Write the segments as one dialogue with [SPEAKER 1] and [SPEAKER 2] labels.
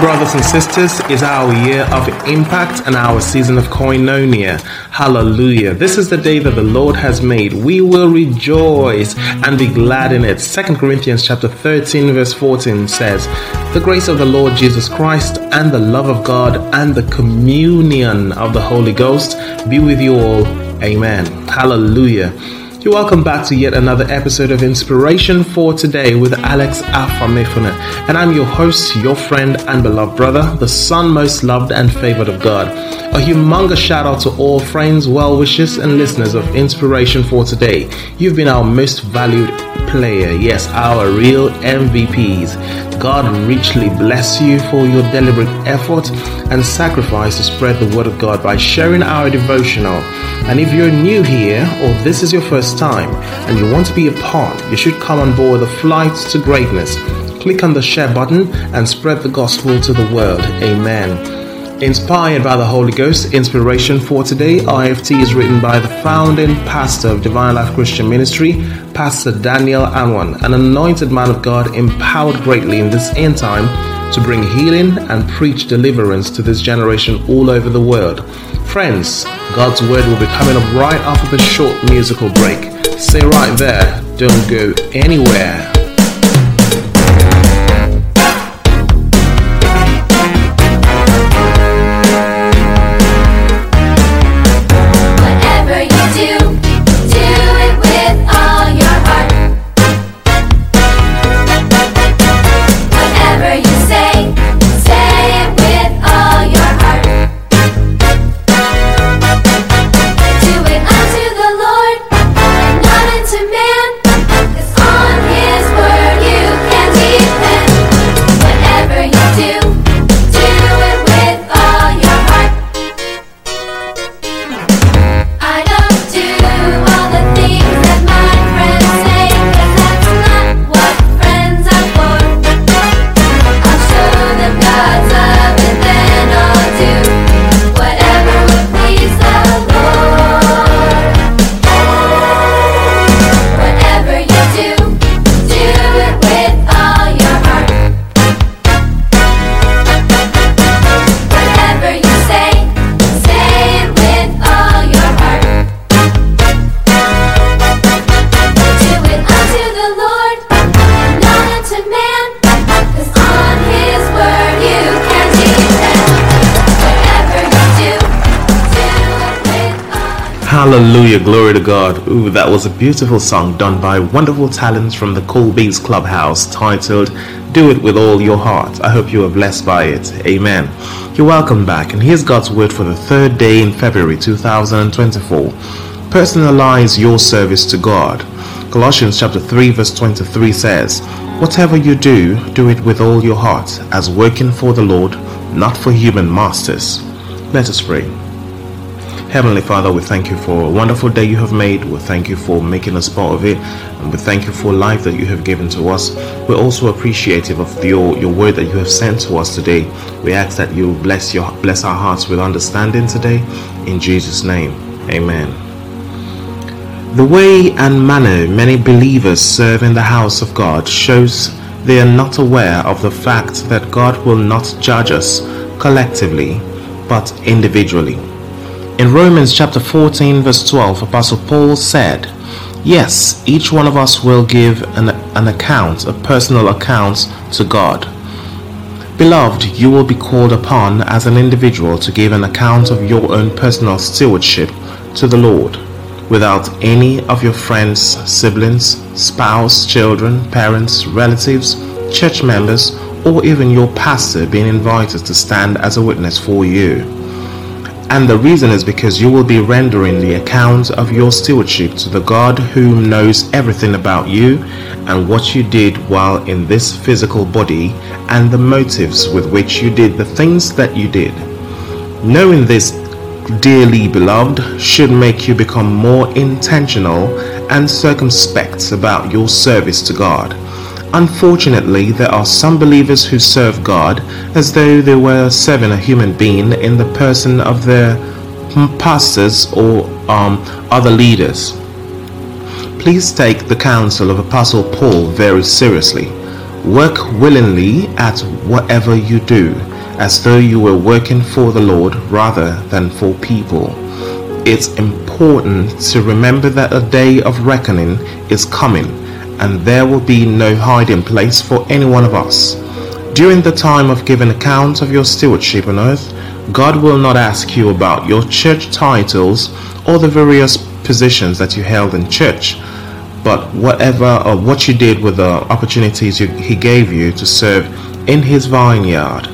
[SPEAKER 1] Brothers and sisters. is our year of impact and our season of koinonia. Hallelujah. This is the day that the Lord has made. We will rejoice and be glad in it. 2 Corinthians chapter 13 verse 14 says, The grace of the Lord Jesus Christ and the love of God and the communion of the Holy Ghost be with you all. Amen. Hallelujah. You're welcome back to yet another episode of Inspiration for Today with Alex Afamefuna. And I'm your host, your friend and beloved brother, the son most loved and favored of God. A humongous shout out to all friends, well wishers, and listeners of Inspiration for Today. You've been our most valued player, yes, our real MVPs. God richly bless you for your deliberate effort and sacrifice to spread the word of God by sharing our devotional. And if you're new here or this is your first time and you want to be a part, you should come on board the flight to greatness. Click on the share button and spread the gospel to the world. Amen. Inspired by the Holy Ghost, inspiration for today, IFT is written by the founding pastor of Divine Life Christian Ministry, Pastor Daniel Anwan, an anointed man of God empowered greatly in this end time to bring healing and preach deliverance to this generation all over the world. Friends, God's word will be coming up right after the short musical break. Stay right there, don't go anywhere. Hallelujah, glory to God. Ooh, that was a beautiful song done by wonderful talents from the Cool Beats Clubhouse titled Do It With All Your Heart. I hope you are blessed by it. Amen. You're welcome back, and here's God's word for the third day in February 2024. Personalize your service to God. Colossians chapter 3 verse 23 says, Whatever you do, do it with all your heart, as working for the Lord, not for human masters. Let us pray. Heavenly Father, we thank you for a wonderful day you have made. We thank you for making us part of it. And we thank you for life that you have given to us. We're also appreciative of your, your word that you have sent to us today. We ask that you bless your bless our hearts with understanding today. In Jesus' name. Amen. The way and manner many believers serve in the house of God shows they are not aware of the fact that God will not judge us collectively, but individually. In Romans chapter 14, verse 12, Apostle Paul said, Yes, each one of us will give an, an account, a personal account to God. Beloved, you will be called upon as an individual to give an account of your own personal stewardship to the Lord without any of your friends, siblings, spouse, children, parents, relatives, church members, or even your pastor being invited to stand as a witness for you. And the reason is because you will be rendering the account of your stewardship to the God who knows everything about you and what you did while in this physical body and the motives with which you did the things that you did. Knowing this, dearly beloved, should make you become more intentional and circumspect about your service to God Unfortunately, there are some believers who serve God as though they were serving a human being in the person of their pastors or um, other leaders. Please take the counsel of Apostle Paul very seriously. Work willingly at whatever you do, as though you were working for the Lord rather than for people. It's important to remember that a day of reckoning is coming, and there will be no hiding place for any one of us. During the time of giving account of your stewardship on earth, God will not ask you about your church titles or the various positions that you held in church, but whatever or what you did with the opportunities you, He gave you to serve in His vineyard.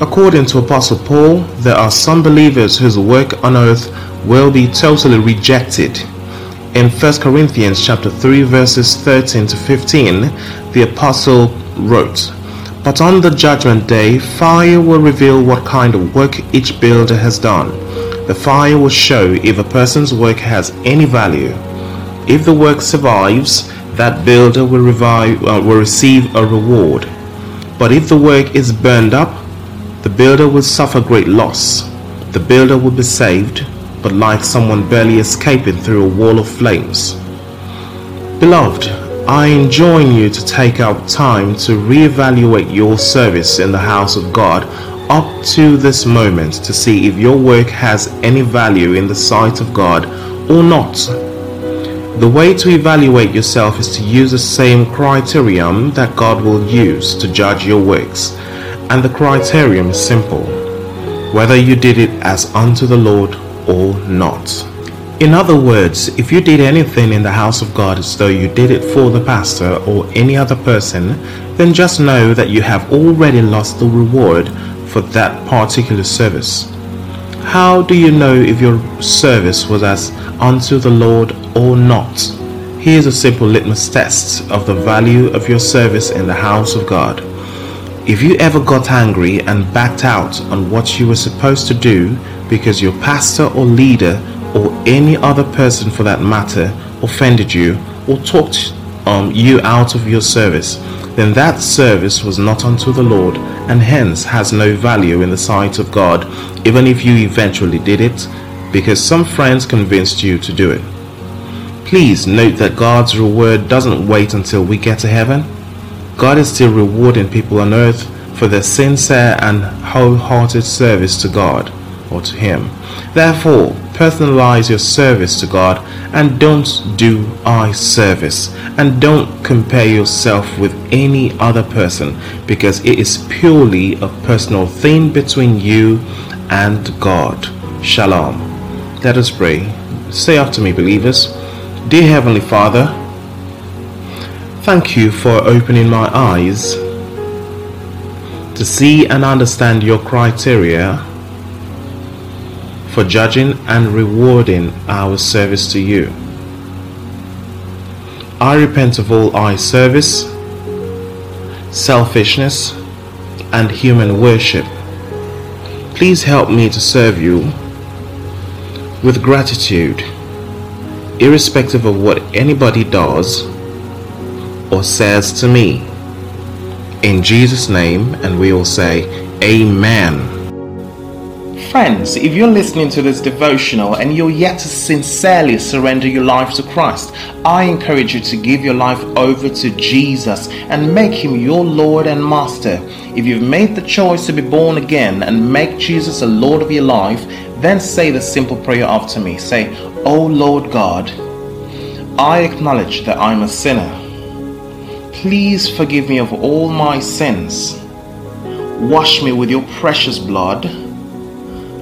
[SPEAKER 1] According to Apostle Paul, there are some believers whose work on earth will be totally rejected. In 1 Corinthians chapter 3 verses 13 to 15, the apostle wrote, but on the judgment day, fire will reveal what kind of work each builder has done. The fire will show if a person's work has any value. If the work survives, that builder will, revive, uh, will receive a reward. But if the work is burned up, the builder will suffer great loss. The builder will be saved, but like someone barely escaping through a wall of flames. Beloved, I enjoin you to take out time to reevaluate your service in the house of God up to this moment to see if your work has any value in the sight of God or not. The way to evaluate yourself is to use the same criterion that God will use to judge your works, and the criterion is simple whether you did it as unto the Lord or not. In other words, if you did anything in the house of God as though you did it for the pastor or any other person, then just know that you have already lost the reward for that particular service. How do you know if your service was as unto the Lord or not? Here's a simple litmus test of the value of your service in the house of God. If you ever got angry and backed out on what you were supposed to do because your pastor or leader or any other person for that matter offended you or talked um, you out of your service, then that service was not unto the Lord and hence has no value in the sight of God, even if you eventually did it, because some friends convinced you to do it. Please note that God's reward doesn't wait until we get to heaven. God is still rewarding people on earth for their sincere and wholehearted service to God or to Him. Therefore, personalize your service to God and don't do eye service and don't compare yourself with any other person because it is purely a personal thing between you and God. Shalom. Let us pray. Say after me, believers. Dear Heavenly Father, thank you for opening my eyes to see and understand your criteria for judging and rewarding our service to you. I repent of all eye service, selfishness, and human worship. Please help me to serve you with gratitude, irrespective of what anybody does or says to me. In Jesus' name, and we all say, Amen.
[SPEAKER 2] Friends, if you're listening to this devotional and you're yet to sincerely surrender your life to Christ, I encourage you to give your life over to Jesus and make him your Lord and Master. If you've made the choice to be born again and make Jesus a Lord of your life, then say the simple prayer after me. Say, Oh Lord God, I acknowledge that I'm a sinner. Please forgive me of all my sins. Wash me with your precious blood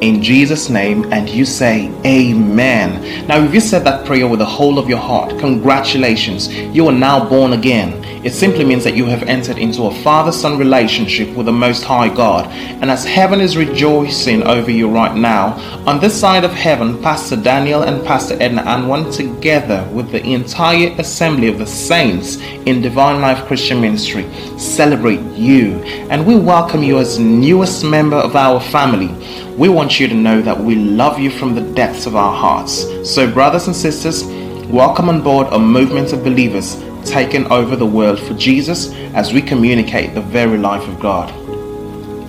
[SPEAKER 2] in Jesus' name and you say amen. Now, if you said that prayer with the whole of your heart, congratulations, you are now born again. It simply means that you have entered into a father son relationship with the Most High God. And as heaven is rejoicing over you right now, on this side of heaven, Pastor Daniel and Pastor Edna Anwan, together with the entire assembly of the saints in Divine Life Christian Ministry, celebrate you. And we welcome you as newest member of our family. We want
[SPEAKER 1] you to know that we love you from the depths of our hearts. So, brothers and sisters, welcome on board a movement of believers taking over the world for Jesus as we communicate the very life of God.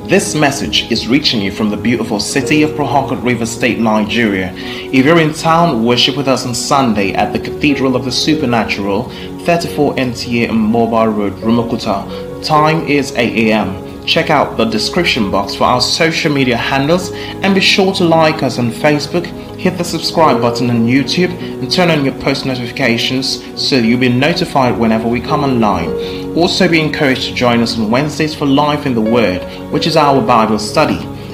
[SPEAKER 1] This message is reaching you from the beautiful city of Harcourt River State, Nigeria. If you're in town, worship with us on Sunday at the Cathedral of the Supernatural, 34 NTA Mobile Road, Rumuokwuta. Time is 8 a.m. Check out the description box for our social media handles and be sure to like us on Facebook, hit the subscribe button on YouTube, and turn on your post notifications so you'll be notified whenever we come online. Also, be encouraged to join us on Wednesdays for Life in the Word, which is our Bible study.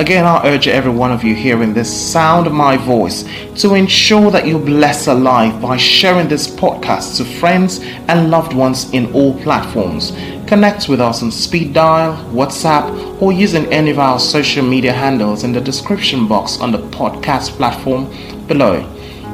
[SPEAKER 1] Again, I urge every one of you hearing this sound of my voice to ensure that you bless a life by sharing this podcast to friends and loved ones in all platforms. Connect with us on speed dial, WhatsApp, or using any of our social media handles in the description box on the podcast platform below.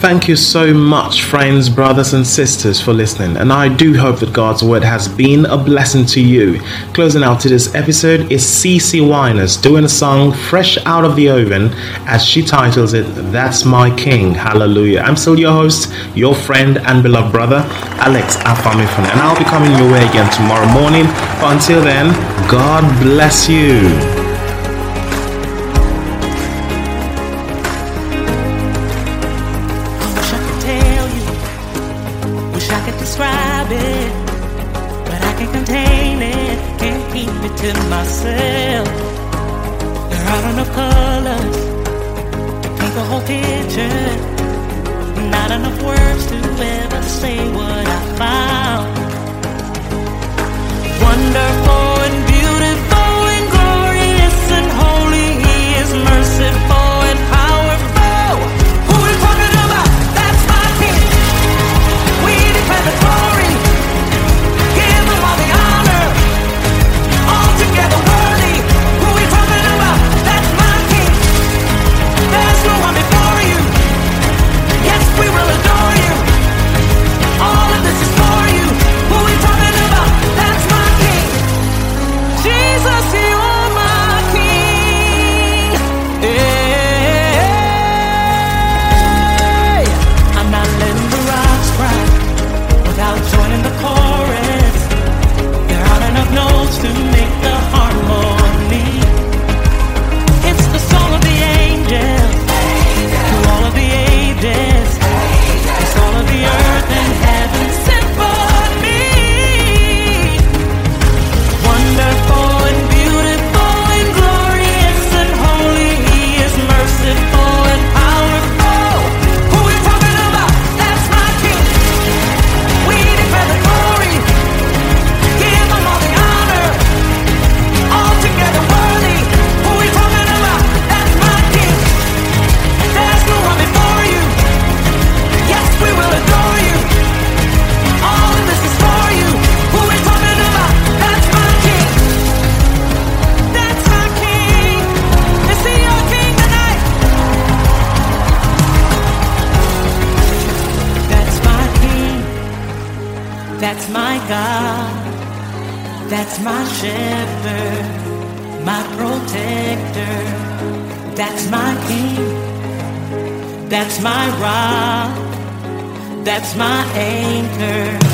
[SPEAKER 3] Thank you so much, friends, brothers, and sisters, for listening. And I do hope that God's word has been a blessing to you. Closing out to this episode is CeCe Winans doing a song fresh out of the oven as she titles it, That's My King. Hallelujah. I'm still your host, your friend and beloved brother, Alex Afamefuna. And I'll be coming your way again tomorrow morning. But until then, God bless you.
[SPEAKER 4] To That's my shepherd, my protector. That's my king. That's my rock. That's my anchor.